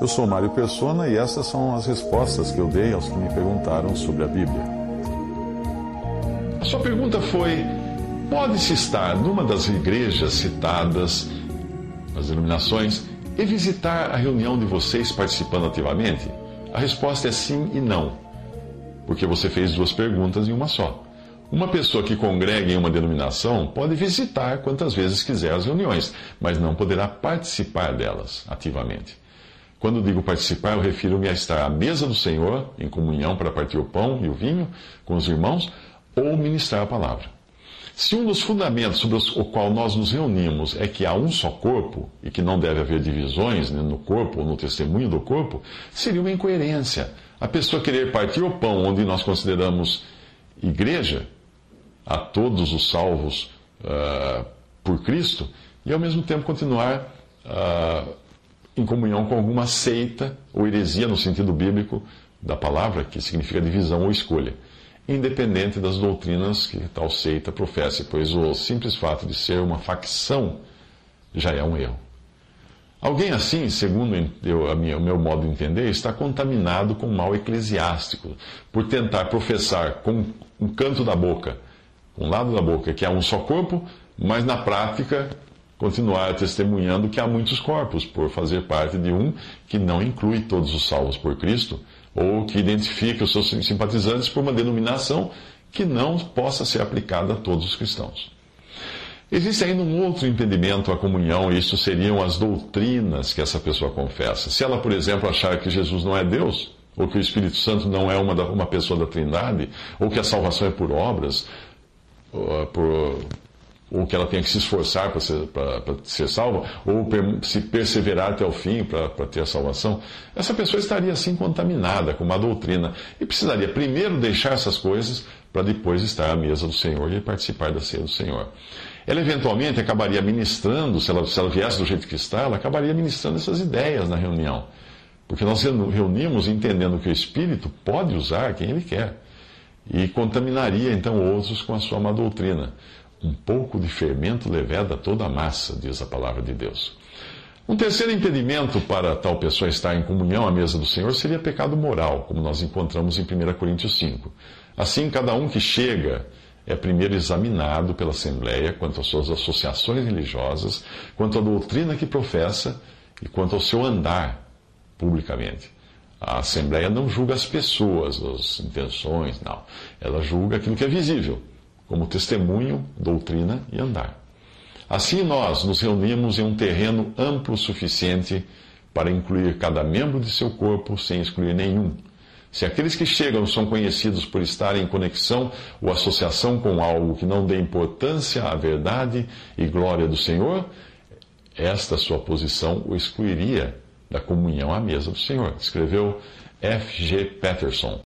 Eu sou Mário Persona e essas são as respostas que eu dei aos que me perguntaram sobre a Bíblia. A sua pergunta foi: pode-se estar numa das igrejas citadas nas denominações e visitar a reunião de vocês participando ativamente? A resposta é sim e não, porque você fez duas perguntas em uma só. Uma pessoa que congrega em uma denominação pode visitar quantas vezes quiser as reuniões, mas não poderá participar delas ativamente. Quando digo participar, eu refiro-me a estar à mesa do Senhor, em comunhão para partir o pão e o vinho com os irmãos, ou ministrar a palavra. Se um dos fundamentos sobre o qual nós nos reunimos é que há um só corpo e que não deve haver divisões no corpo ou no testemunho do corpo, seria uma incoerência a pessoa querer partir o pão onde nós consideramos igreja a todos os salvos uh, por Cristo e ao mesmo tempo continuar uh, em comunhão com alguma seita ou heresia no sentido bíblico da palavra, que significa divisão ou escolha, independente das doutrinas que tal seita professe, pois o simples fato de ser uma facção já é um erro. Alguém assim, segundo eu, minha, o meu modo de entender, está contaminado com mal eclesiástico, por tentar professar com um canto da boca um lado da boca que há um só corpo, mas na prática continuar testemunhando que há muitos corpos, por fazer parte de um que não inclui todos os salvos por Cristo, ou que identifica os seus simpatizantes por uma denominação que não possa ser aplicada a todos os cristãos. Existe ainda um outro impedimento à comunhão, e isso seriam as doutrinas que essa pessoa confessa. Se ela, por exemplo, achar que Jesus não é Deus, ou que o Espírito Santo não é uma, uma pessoa da Trindade, ou que a salvação é por obras, por, ou que ela tenha que se esforçar para ser, ser salva, ou se perseverar até o fim para ter a salvação, essa pessoa estaria assim contaminada com uma doutrina e precisaria primeiro deixar essas coisas para depois estar à mesa do Senhor e participar da ceia do Senhor. Ela eventualmente acabaria ministrando, se ela, se ela viesse do jeito que está, ela acabaria ministrando essas ideias na reunião. Porque nós reunimos entendendo que o Espírito pode usar quem ele quer e contaminaria então outros com a sua má doutrina. Um pouco de fermento leveda toda a massa, diz a palavra de Deus. Um terceiro impedimento para tal pessoa estar em comunhão à mesa do Senhor seria pecado moral, como nós encontramos em 1 Coríntios 5. Assim, cada um que chega é primeiro examinado pela Assembleia quanto às suas associações religiosas, quanto à doutrina que professa e quanto ao seu andar publicamente. A Assembleia não julga as pessoas, as intenções, não. Ela julga aquilo que é visível, como testemunho, doutrina e andar. Assim nós nos reunimos em um terreno amplo o suficiente para incluir cada membro de seu corpo sem excluir nenhum. Se aqueles que chegam são conhecidos por estarem em conexão ou associação com algo que não dê importância à verdade e glória do Senhor, esta sua posição o excluiria da comunhão à mesa do Senhor. Escreveu F. G. Patterson.